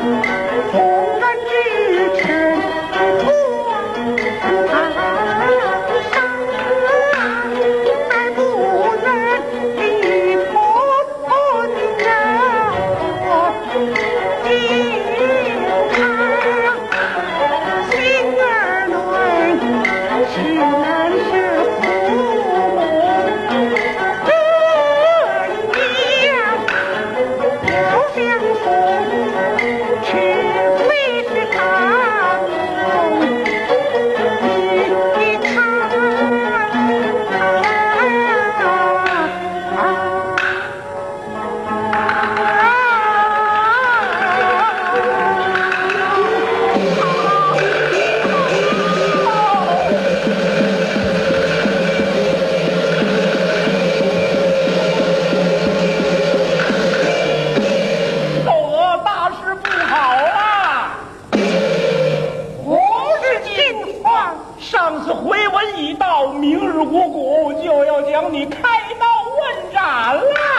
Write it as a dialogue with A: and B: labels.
A: 红根支撑着窗台上不能与婆婆的任何争儿内心儿是父母恩养相逢一到明日我国就要将你开刀问斩了。